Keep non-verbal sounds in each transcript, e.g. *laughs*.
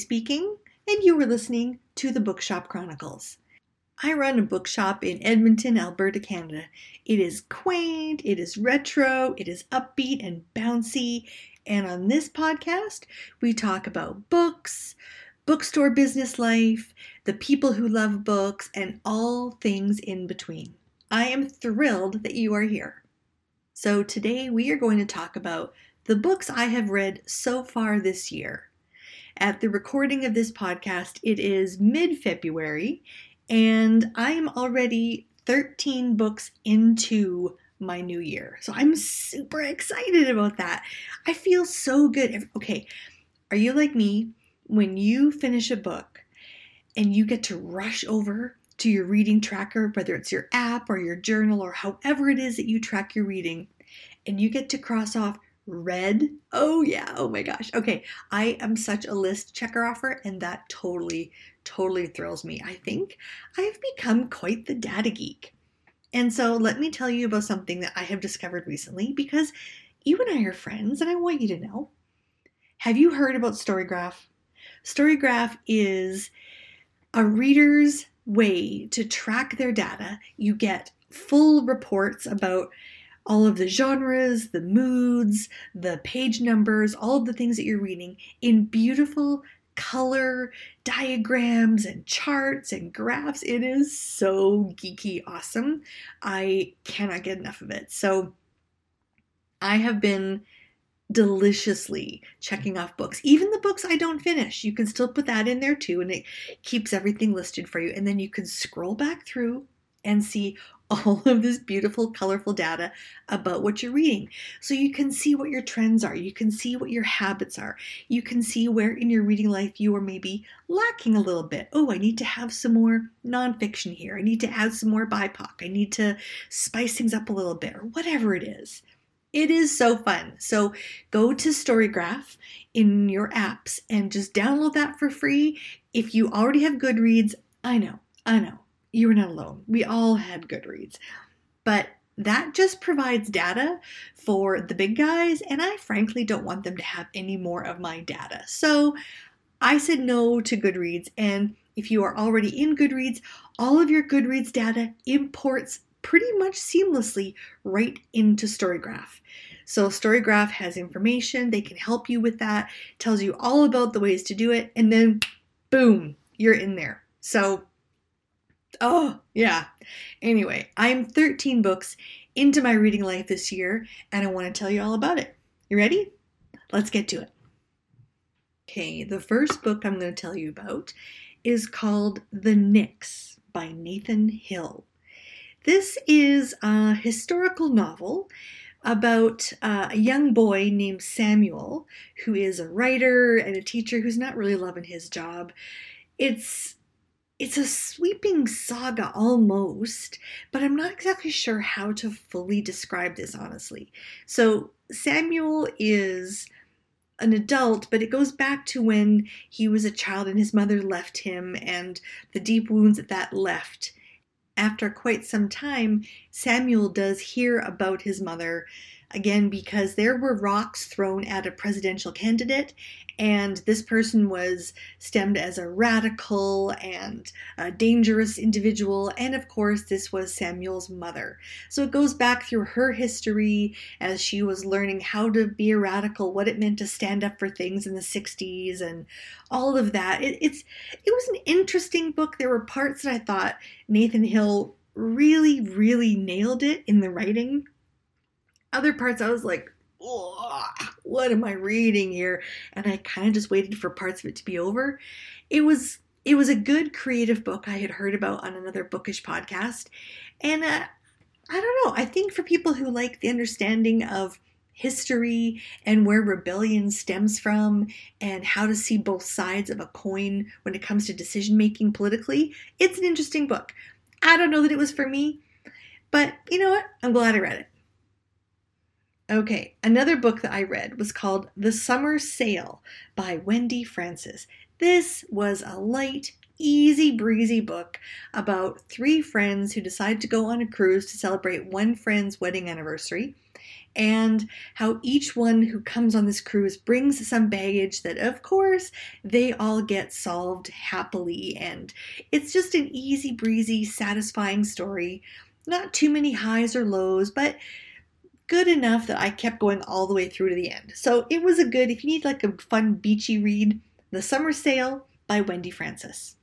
Speaking, and you are listening to the Bookshop Chronicles. I run a bookshop in Edmonton, Alberta, Canada. It is quaint, it is retro, it is upbeat and bouncy. And on this podcast, we talk about books, bookstore business life, the people who love books, and all things in between. I am thrilled that you are here. So, today we are going to talk about the books I have read so far this year. At the recording of this podcast, it is mid February, and I am already 13 books into my new year. So I'm super excited about that. I feel so good. Okay, are you like me? When you finish a book and you get to rush over to your reading tracker, whether it's your app or your journal or however it is that you track your reading, and you get to cross off Red. Oh, yeah. Oh my gosh. Okay. I am such a list checker offer, and that totally, totally thrills me. I think I've become quite the data geek. And so let me tell you about something that I have discovered recently because you and I are friends, and I want you to know. Have you heard about Storygraph? Storygraph is a reader's way to track their data. You get full reports about all of the genres, the moods, the page numbers, all of the things that you're reading in beautiful color diagrams and charts and graphs. It is so geeky awesome. I cannot get enough of it. So I have been deliciously checking off books. Even the books I don't finish, you can still put that in there too, and it keeps everything listed for you. And then you can scroll back through and see all of this beautiful, colorful data about what you're reading. So you can see what your trends are, you can see what your habits are, you can see where in your reading life you are maybe lacking a little bit. Oh, I need to have some more nonfiction here, I need to add some more BIPOC, I need to spice things up a little bit, or whatever it is. It is so fun. So go to Storygraph in your apps and just download that for free. If you already have Goodreads, I know, I know you were not alone. We all had Goodreads. But that just provides data for the big guys, and I frankly don't want them to have any more of my data. So I said no to Goodreads, and if you are already in Goodreads, all of your Goodreads data imports pretty much seamlessly right into Storygraph. So Storygraph has information, they can help you with that, tells you all about the ways to do it, and then boom, you're in there. So Oh, yeah. Anyway, I'm 13 books into my reading life this year, and I want to tell you all about it. You ready? Let's get to it. Okay, the first book I'm going to tell you about is called The Nix by Nathan Hill. This is a historical novel about uh, a young boy named Samuel who is a writer and a teacher who's not really loving his job. It's it's a sweeping saga almost, but I'm not exactly sure how to fully describe this honestly. So, Samuel is an adult, but it goes back to when he was a child and his mother left him and the deep wounds that that left. After quite some time, Samuel does hear about his mother again because there were rocks thrown at a presidential candidate and this person was stemmed as a radical and a dangerous individual. And of course, this was Samuel's mother. So it goes back through her history as she was learning how to be a radical, what it meant to stand up for things in the 60s, and all of that. It, it's it was an interesting book. There were parts that I thought Nathan Hill really, really nailed it in the writing. Other parts I was like, what am I reading here? And I kind of just waited for parts of it to be over. It was it was a good creative book I had heard about on another bookish podcast, and uh, I don't know. I think for people who like the understanding of history and where rebellion stems from and how to see both sides of a coin when it comes to decision making politically, it's an interesting book. I don't know that it was for me, but you know what? I'm glad I read it. Okay, another book that I read was called The Summer Sail by Wendy Francis. This was a light, easy breezy book about three friends who decide to go on a cruise to celebrate one friend's wedding anniversary. and how each one who comes on this cruise brings some baggage that, of course, they all get solved happily. And it's just an easy breezy, satisfying story. Not too many highs or lows, but good enough that I kept going all the way through to the end. So it was a good, if you need like a fun beachy read, The Summer Sail by Wendy Francis.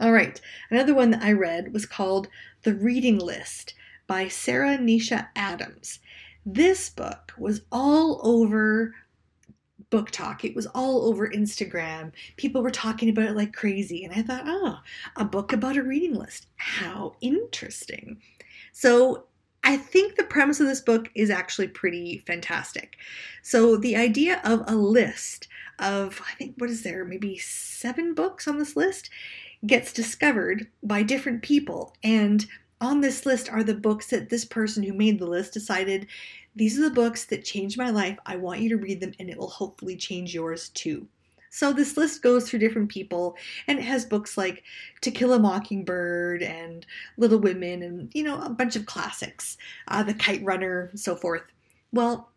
All right, another one that I read was called The Reading List by Sara Nisha Adams. This book was all over BookTok. It was all over Instagram. People were talking about it like crazy. And I thought, oh, a book about a reading list. How interesting. So I think the premise of this book is actually pretty fantastic. So, the idea of a list of, I think, what is there, maybe seven books on this list, gets discovered by different people. And on this list are the books that this person who made the list decided these are the books that changed my life. I want you to read them and it will hopefully change yours too. So this list goes through different people and it has books like To Kill a Mockingbird and Little Women and, you know, a bunch of classics, uh, The Kite Runner, so forth. Well,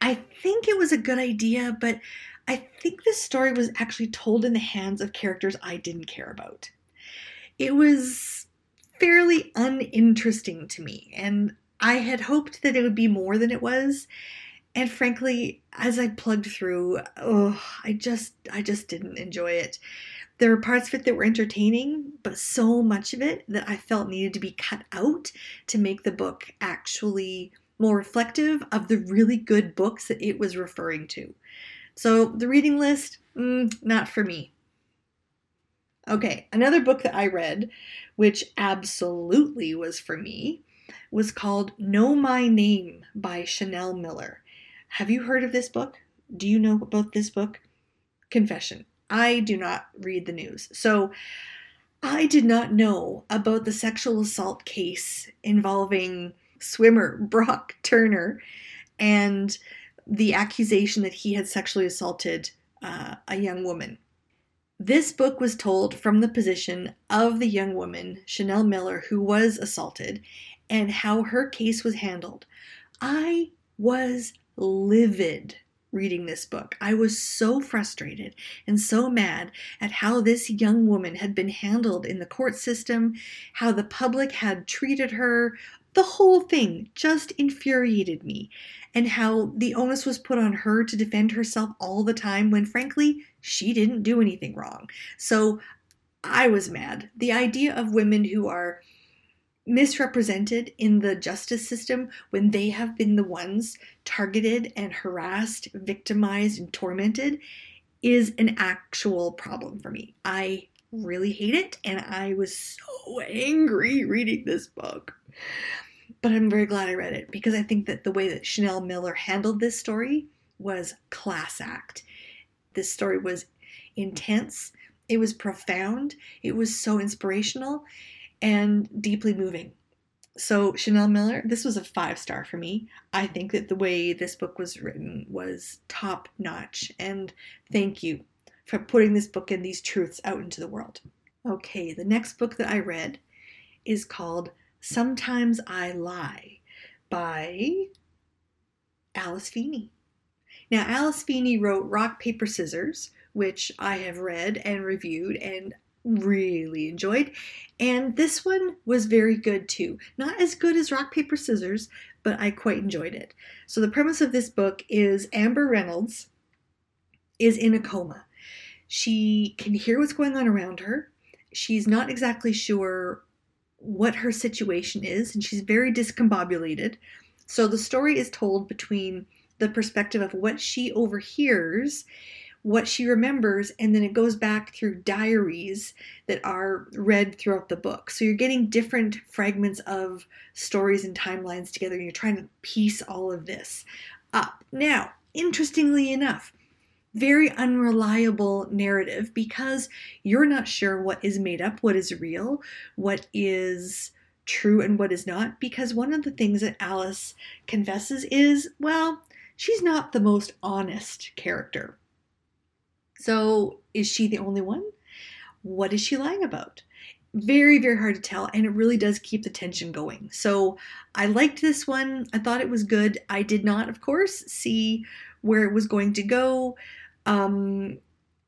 I think it was a good idea, but I think this story was actually told in the hands of characters I didn't care about. It was fairly uninteresting to me, and I had hoped that it would be more than it was. And frankly, as I plugged through, oh, I just I just didn't enjoy it. There were parts of it that were entertaining, but so much of it that I felt needed to be cut out to make the book actually more reflective of the really good books that it was referring to. So the reading list, mm, not for me. Okay, another book that I read, which absolutely was for me, was called Know My Name by Chanel Miller. Have you heard of this book? Do you know about this book? Confession. I do not read the news. So I did not know about the sexual assault case involving swimmer *laughs* Brock Turner and the accusation that he had sexually assaulted uh, a young woman. This book was told from the position of the young woman, Chanel Miller, who was assaulted, and how her case was handled. I was livid reading this book. I was so frustrated and so mad at how this young woman had been handled in the court system, how the public had treated her. The whole thing just infuriated me, and how the onus was put on her to defend herself all the time when, frankly, she didn't do anything wrong. So I was mad. The idea of women who are misrepresented in the justice system when they have been the ones targeted and harassed, victimized, and tormented is an actual problem for me. I really hate it, and I was so angry reading this book. But I'm very glad I read it because I think that the way that Chanel Miller handled this story was class act. This story was intense, it was profound, it was so inspirational, and deeply moving. So, Chanel Miller, this was a five star for me. I think that the way this book was written was top notch. And thank you for putting this book and these truths out into the world. Okay, the next book that I read is called Sometimes I Lie by Alice Feeney. Now, Alice Feeney wrote Rock, Paper, Scissors, which I have read and reviewed, and really enjoyed. And this one was very good too. Not as good as Rock, Paper, Scissors, but I quite enjoyed it. So, the premise of this book is Amber Reynolds is in a coma. She can hear what's going on around her. She's not exactly sure what her situation is, and she's very discombobulated. So, the story is told between the perspective of what she overhears what she remembers, and then it goes back through diaries that are read throughout the book. So you're getting different fragments of stories and timelines together, and you're trying to piece all of this up. Now, interestingly enough, very unreliable narrative because you're not sure what is made up, what is real, what is true, and what is not. Because one of the things that Alice confesses is, well, she's not the most honest character. So, is she the only one? What is she lying about? very, very hard to tell, and it really does keep the tension going. So I liked this one. I thought it was good. I did not, of course, see where it was going to go. Um,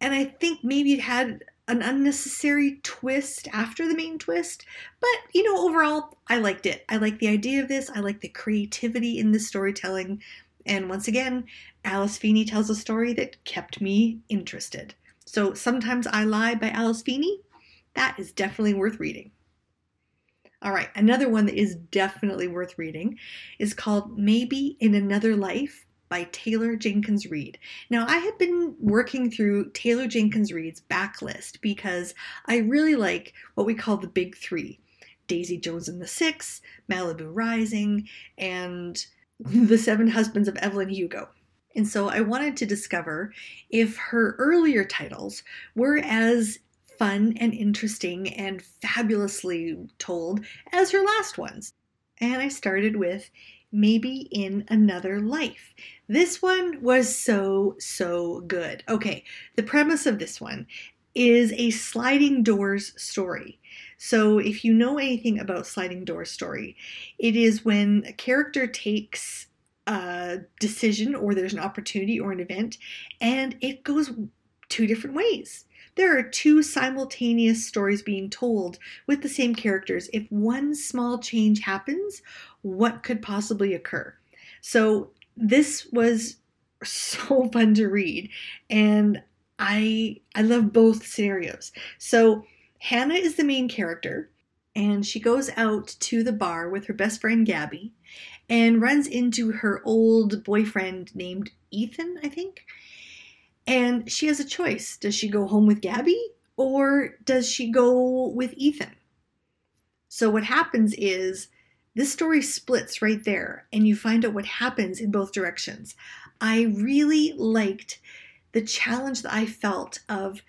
and I think maybe it had an unnecessary twist after the main twist. But, you know, overall, I liked it. I like the idea of this. I like the creativity in the storytelling. And once again, Alice Feeney tells a story that kept me interested. So sometimes I lie by Alice Feeney. That is definitely worth reading. All right, another one that is definitely worth reading is called Maybe in Another Life by Taylor Jenkins Reid. Now, I have been working through Taylor Jenkins Reid's backlist because I really like what we call the big three Daisy Jones and the Six, Malibu Rising, and The Seven Husbands of Evelyn Hugo. And so I wanted to discover if her earlier titles were as fun and interesting and fabulously told as her last ones. And I started with Maybe in Another Life. This one was so, so good. Okay, the premise of this one is a sliding doors story. So, if you know anything about sliding doors story, it is when a character takes a decision or there's an opportunity or an event and it goes two different ways. There are two simultaneous stories being told with the same characters. If one small change happens, what could possibly occur? So, this was so *laughs* fun to read and I I love both scenarios. So, Hannah is the main character and she goes out to the bar with her best friend Gabby and runs into her old boyfriend named Ethan, I think. And she has a choice. Does she go home with Gabby or does she go with Ethan? So, what happens is this story splits right there, and you find out what happens in both directions. I really liked the challenge that I felt of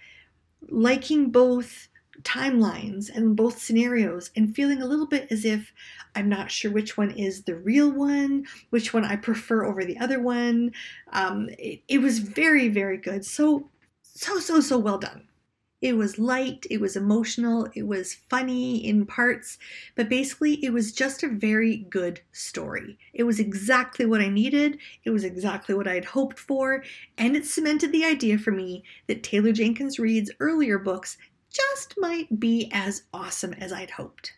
liking both timelines and both scenarios and feeling a little bit as if I'm not sure which one is the real one, which one I prefer over the other one. Um, it, it was very, very good. So, so, so, so well done. It was light, it was emotional, it was funny in parts, but basically it was just a very good story. It was exactly what I needed, it was exactly what I had hoped for, and it cemented the idea for me that Taylor Jenkins Reid's earlier books just might be as awesome as I'd hoped.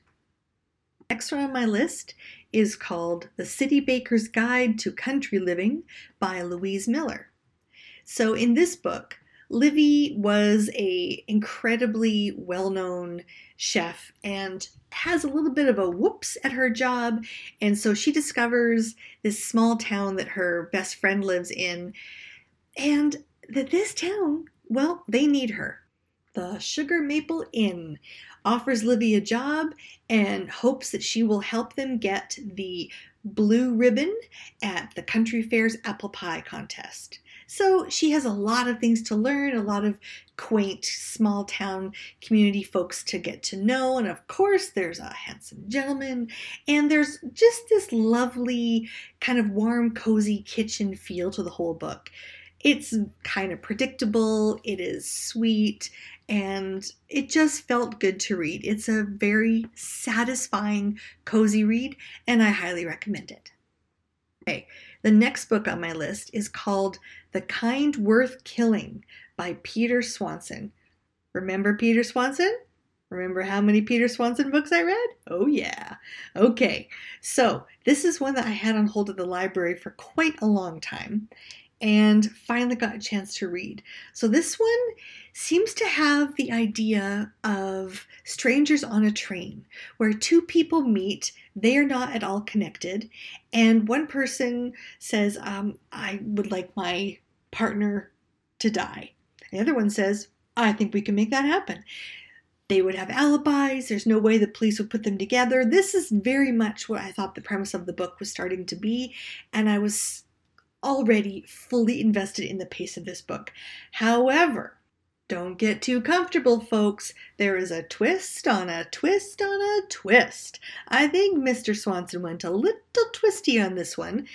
Next one on my list is called The City Baker's Guide to Country Living by Louise Miller. So in this book, Livy was a incredibly well-known chef and has a little bit of a whoops at her job and so she discovers this small town that her best friend lives in and that this town well they need her the Sugar Maple Inn offers Livy a job and hopes that she will help them get the blue ribbon at the Country Fair's apple pie contest. So she has a lot of things to learn, a lot of quaint small town community folks to get to know. And of course, there's a handsome gentleman, and there's just this lovely, kind of warm, cozy kitchen feel to the whole book. It's kind of predictable, it is sweet, and it just felt good to read. It's a very satisfying, cozy read, and I highly recommend it. Okay, the next book on my list is called The Kind Worth Killing by Peter Swanson. Remember Peter Swanson? Remember how many Peter Swanson books I read? Oh, yeah. Okay, so this is one that I had on hold at the library for quite a long time and finally got a chance to read. So this one seems to have the idea of strangers on a train where two people meet, they are not at all connected, and one person says, um, I would like my partner to die. The other one says, I think we can make that happen. They would have alibis. There's no way the police would put them together. This is very much what I thought the premise of the book was starting to be, and I was already fully invested in the pace of this book. However, don't get too comfortable, folks. There is a twist on a twist on a twist. I think Mr. Swanson went a little twisty on this one.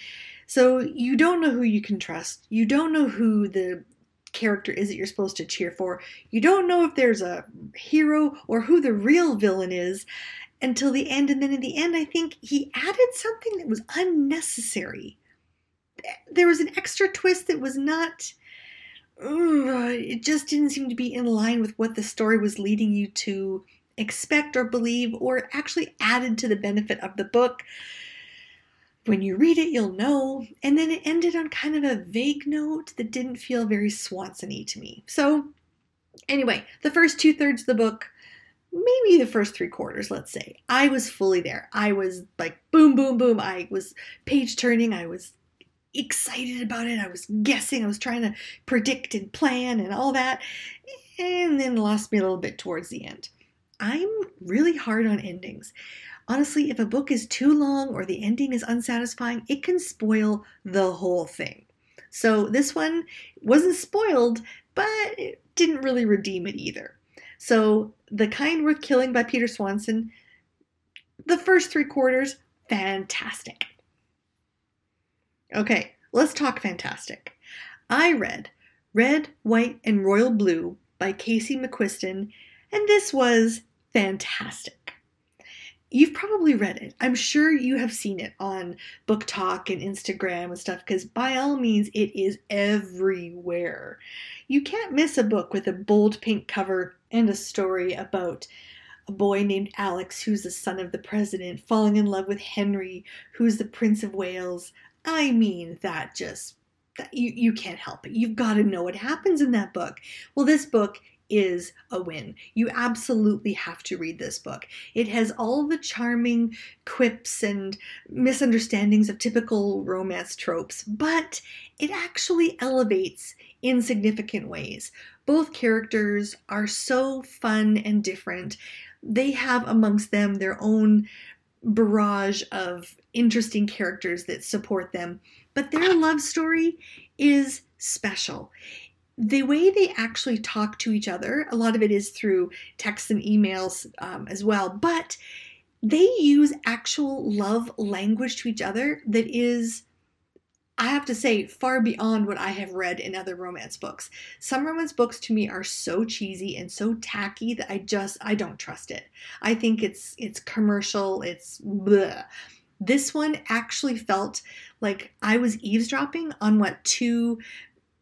So you don't know who you can trust. You don't know who the character is that you're supposed to cheer for. You don't know if there's a hero or who the real villain is until the end. And then in the end, I think he added something that was unnecessary. There was an extra twist that was not. Mm, it just didn't seem to be in line with what the story was leading you to expect or believe, or actually added to the benefit of the book. When you read it, you'll know. And then it ended on kind of a vague note that didn't feel very Swanson to me. So, anyway, the first two thirds of the book maybe the first three quarters, let's say, I was fully there. I was like, boom, boom, boom. I was page turning. I was excited about it. I was guessing. I was trying to predict and plan and all that. And then lost me a little bit towards the end. I'm really hard on endings. Honestly, if a book is too long or the ending is unsatisfying, it can spoil the whole thing. So this one wasn't spoiled, but it didn't really redeem it either. So, The Kind Worth Killing by Peter Swanson, the first three quarters, fantastic. Okay, let's talk fantastic. I read Red, White, and Royal Blue by Casey McQuiston, and this was fantastic. You've probably read it. I'm sure you have seen it on BookTok and Instagram and stuff because by all means, it is everywhere. You can't miss a book with a bold pink cover and a story about a boy named Alex, who's the son of the president, falling in love with Henry, who's the Prince of Wales. I mean, that just that you, you can't help it. You've got to know what happens in that book. Well, this book is a win. You absolutely have to read this book. It has all the charming quips and misunderstandings of typical romance tropes, but it actually elevates in significant ways. Both characters are so fun and different. They have amongst them their own barrage of interesting characters that support them, but their love story is special. The way they actually talk to each other, a lot of it is through texts and emails um, as well, but they use actual love language to each other that is I have to say, far beyond what I have read in other romance books. Some romance books to me are so cheesy and so tacky that I just I don't trust it. I think it's it's commercial. It's bleh. This one actually felt like I was eavesdropping on what two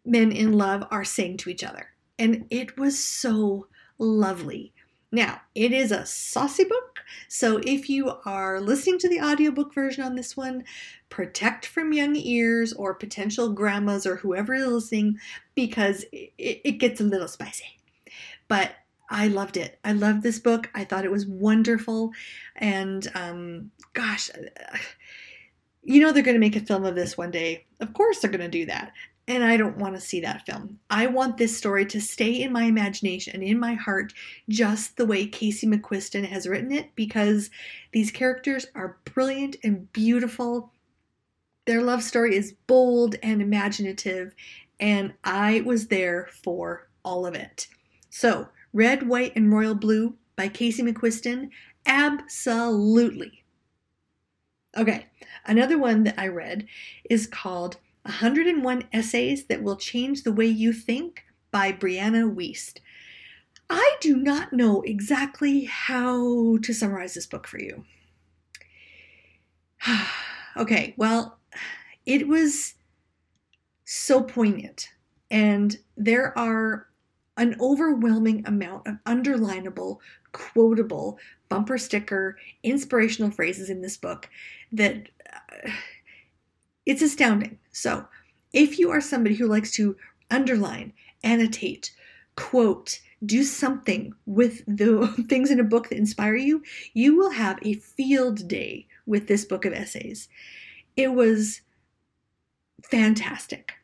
men in love are saying to each other, and it was so lovely. Now, it is a saucy book, so if you are listening to the audiobook version on this one, protect from young ears or potential grandmas or whoever is listening because it, it gets a little spicy. But I loved it. I loved this book. I thought it was wonderful. And um, gosh, *sighs* you know they're going to make a film of this one day. Of course they're going to do that. And I don't want to see that film. I want this story to stay in my imagination and in my heart just the way Casey McQuiston has written it because these characters are brilliant and beautiful. Their love story is bold and imaginative, and I was there for all of it. So, Red, White, and Royal Blue by Casey McQuiston, absolutely. Okay, another one that I read is called 101 Essays That Will Change the Way You Think by Brianna Wiest. I do not know exactly how to summarize this book for you. *sighs* okay, well, it was so poignant, and there are an overwhelming amount of underlinable, quotable, bumper sticker, inspirational phrases in this book that. Uh, it's astounding. So, if you are somebody who likes to underline, annotate, quote, do something with the *laughs* things in a book that inspire you, you will have a field day with this book of essays. It was fantastic.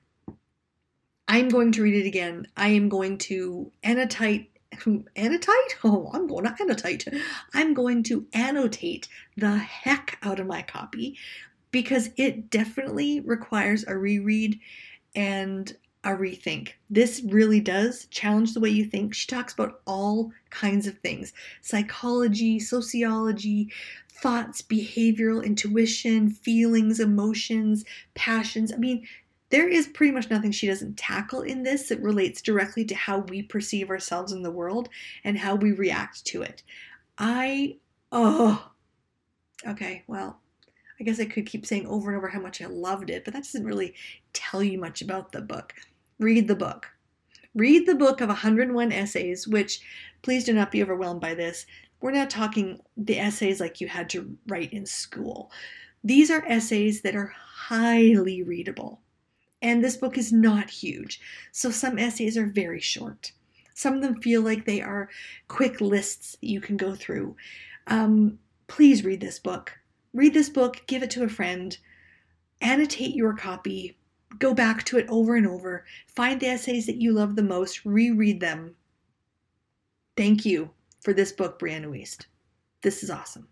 I'm going to read it again. I am going to annotate annotate? *laughs* Oh, I'm going to annotate. I'm going to annotate the heck out of my copy because it definitely requires a reread and a rethink. This really does challenge the way you think. She talks about all kinds of things psychology, sociology, thoughts, behavioral, intuition, feelings, emotions, passions. I mean, there is pretty much nothing she doesn't tackle in this that relates directly to how we perceive ourselves in the world and how we react to it. I, oh, okay, well, I guess I could keep saying over and over how much I loved it, but that doesn't really tell you much about the book. Read the book. Read the book of 101 essays, which please do not be overwhelmed by this. We're not talking the essays like you had to write in school. These are essays that are highly readable. And this book is not huge, so some essays are very short. Some of them feel like they are quick lists you can go through. Um, please read this book. Read this book, give it to a friend, annotate your copy, go back to it over and over, find the essays that you love the most, reread them. Thank you for this book, Brianna Wiest. This is awesome.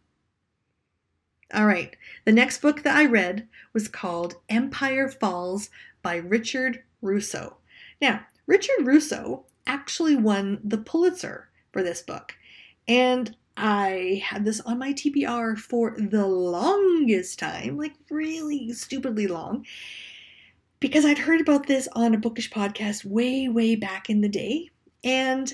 All right, the next book that I read was called Empire Falls by Richard Russo. Now, Richard Russo actually won the Pulitzer for this book, and I had this on my TBR for the longest time, like really stupidly long, because I'd heard about this on a bookish podcast way, way back in the day. And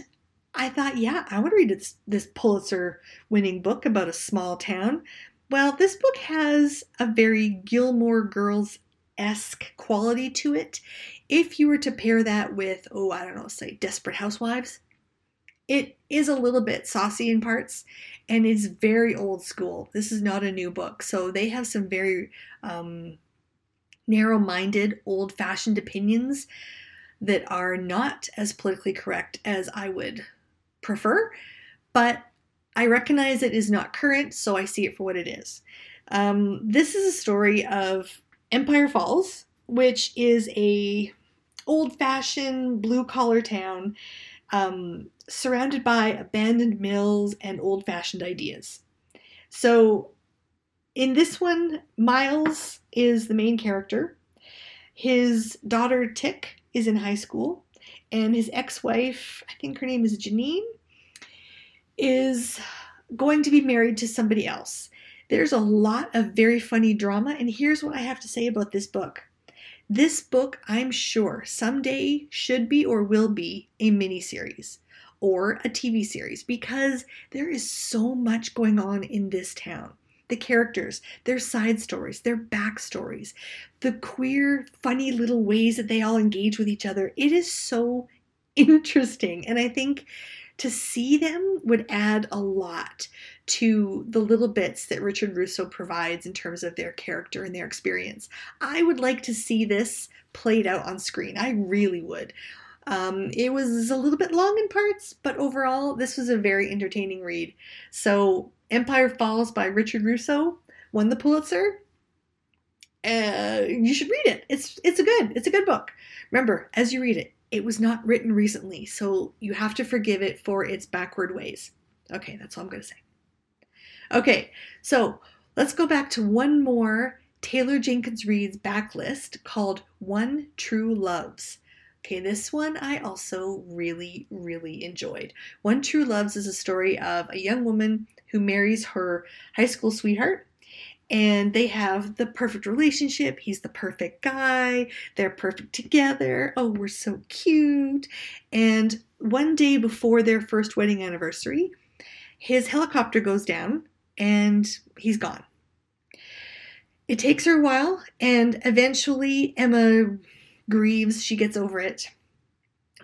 I thought, yeah, I want to read this, this Pulitzer winning book about a small town. Well, this book has a very Gilmore Girls esque quality to it. If you were to pair that with, oh, I don't know, say Desperate Housewives, it is a little bit saucy in parts and it's very old school. This is not a new book. So they have some very um, narrow minded, old fashioned opinions that are not as politically correct as I would prefer. But I recognize it is not current, so I see it for what it is. Um, this is a story of Empire Falls, which is a old-fashioned blue-collar town um, surrounded by abandoned mills and old-fashioned ideas. So, in this one, Miles is the main character. His daughter Tick is in high school, and his ex-wife, I think her name is Janine, is going to be married to somebody else. There's a lot of very funny drama, and here's what I have to say about this book. This book, I'm sure, someday should be or will be a miniseries or a TV series because there is so much going on in this town. The characters, their side stories, their backstories, the queer, funny little ways that they all engage with each other. It is so *laughs* interesting. And I think to see them would add a lot to the little bits that Richard Russo provides in terms of their character and their experience. I would like to see this played out on screen. I really would. Um, it was a little bit long in parts, but overall, this was a very entertaining read. So, Empire Falls by Richard Russo won the Pulitzer. Uh, you should read it. It's it's a good it's a good book. Remember, as you read it, it was not written recently, so you have to forgive it for its backward ways. Okay, that's all I'm going to say. Okay, so let's go back to one more Taylor Jenkins Reid's backlist called One True Loves. Okay, this one I also really, really enjoyed. One True Loves is a story of a young woman who marries her high school sweetheart and they have the perfect relationship. He's the perfect guy. They're perfect together. Oh, we're so cute. And one day before their first wedding anniversary, his helicopter goes down and he's gone. It takes her a while, and eventually Emma grieves. She gets over it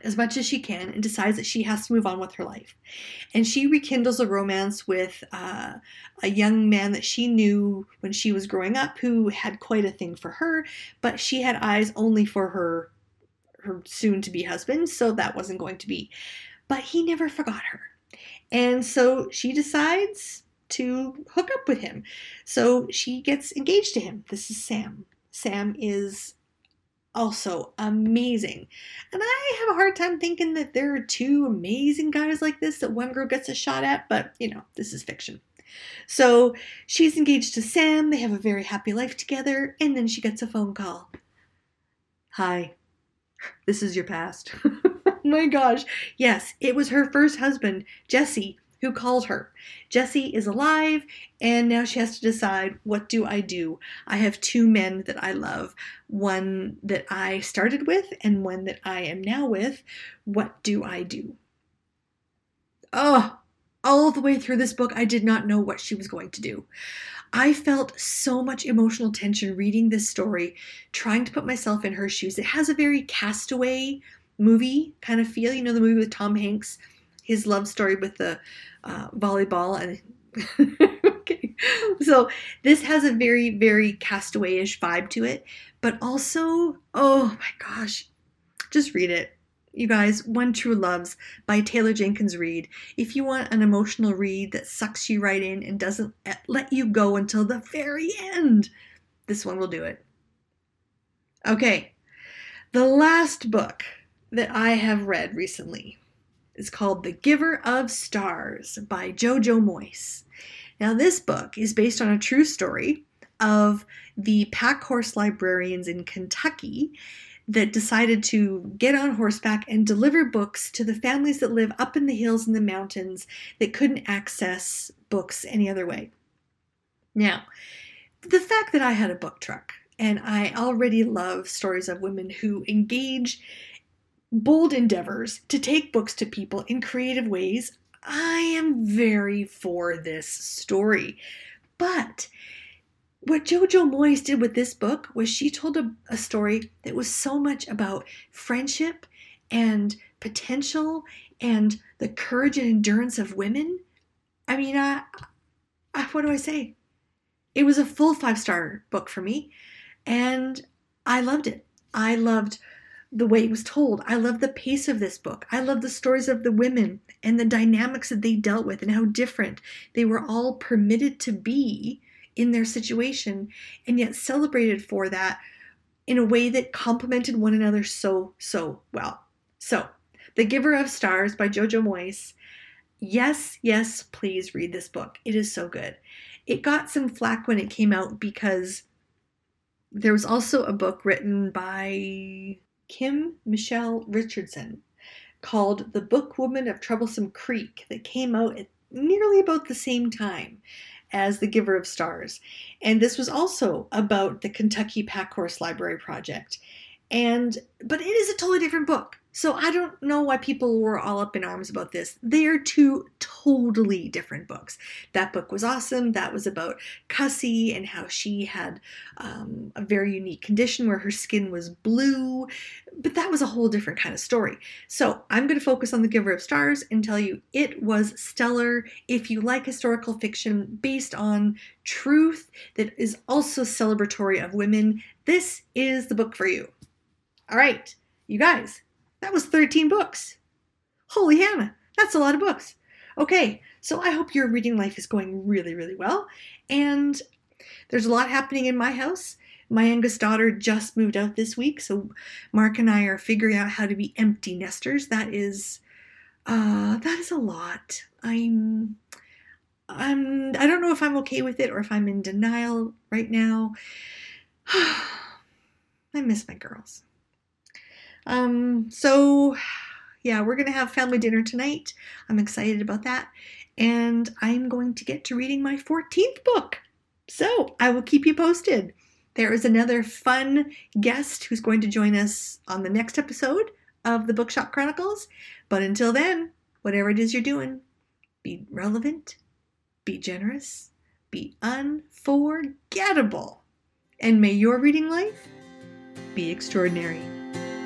as much as she can and decides that she has to move on with her life. And she rekindles a romance with uh, a young man that she knew when she was growing up who had quite a thing for her, but she had eyes only for her her soon to be husband, so that wasn't going to be. But he never forgot her. And so she decides to hook up with him. So she gets engaged to him. This is Sam. Sam is also amazing. And I have a hard time thinking that there are two amazing guys like this that one girl gets a shot at, but you know, this is fiction. So she's engaged to Sam, they have a very happy life together, and then she gets a phone call. Hi, this is your past. *laughs* oh my gosh. Yes, it was her first husband, Jesse, who called her. Jesse is alive, and now she has to decide what do I do? I have two men that I love, one that I started with and one that I am now with. What do I do? Oh, all the way through this book, I did not know what she was going to do. I felt so much emotional tension reading this story, trying to put myself in her shoes. It has a very castaway movie kind of feel. You know, the movie with Tom Hanks, his love story with the uh, volleyball. And *laughs* okay, so this has a very, very castaway-ish vibe to it, but also, oh my gosh, just read it. You guys, One True Loves by Taylor Jenkins Reid. If you want an emotional read that sucks you right in and doesn't let you go until the very end, this one will do it. Okay, the last book that I have read recently is called The Giver of Stars by Jojo Moyes. Now, this book is based on a true story of the pack horse librarians in Kentucky that decided to get on horseback and deliver books to the families that live up in the hills and the mountains that couldn't access books any other way. Now, the fact that I had a book truck and I already love stories of women who engage bold endeavors to take books to people in creative ways, I am very for this story. But what Jojo Moyes did with this book was she told a, a, story that was so much about friendship and potential and the courage and endurance of women. I mean, I, I, what do I say? It was a full five star book for me, and I loved it. I loved the way it was told. I love the pace of this book. I love the stories of the women and the dynamics that they dealt with and how different they were all permitted to be in their situation and yet celebrated for that in a way that complemented one another so, so well. So, The Giver of Stars by Jojo Moyes. Yes, yes, please read this book. It is so good. It got some flack when it came out because there was also a book written by Kim Michele Richardson called The Bookwoman of Troublesome Creek that came out at nearly about the same time as The Giver of Stars. And this was also about the Kentucky Pack Horse Library Project. And but it is a totally different book. So I don't know why people were all up in arms about this. They are two totally different books. That book was awesome. That was about Cussy and how she had um, a very unique condition where her skin was blue. But that was a whole different kind of story. So I'm going to focus on The Giver of Stars and tell you it was stellar. If you like historical fiction based on truth that is also celebratory of women, this is the book for you. All right, you guys that was 13 books. Holy Hannah, that's a lot of books. Okay, so I hope your reading life is going really, really well. And there's a lot happening in my house. My youngest daughter just moved out this week, so Mark and I are figuring out how to be empty nesters. That is, uh, that is a lot. I'm, I'm, I don't know if I'm okay with it or if I'm in denial right now. *sighs* I miss my girls. Um, so yeah, we're gonna have family dinner tonight. I'm excited about that. And I'm going to get to reading my 14th book. So I will keep you posted. There is another fun guest who's going to join us on the next episode of the Bookshop Chronicles. But until then, whatever it is you're doing, be relevant, be generous, be unforgettable, and may your reading life be extraordinary.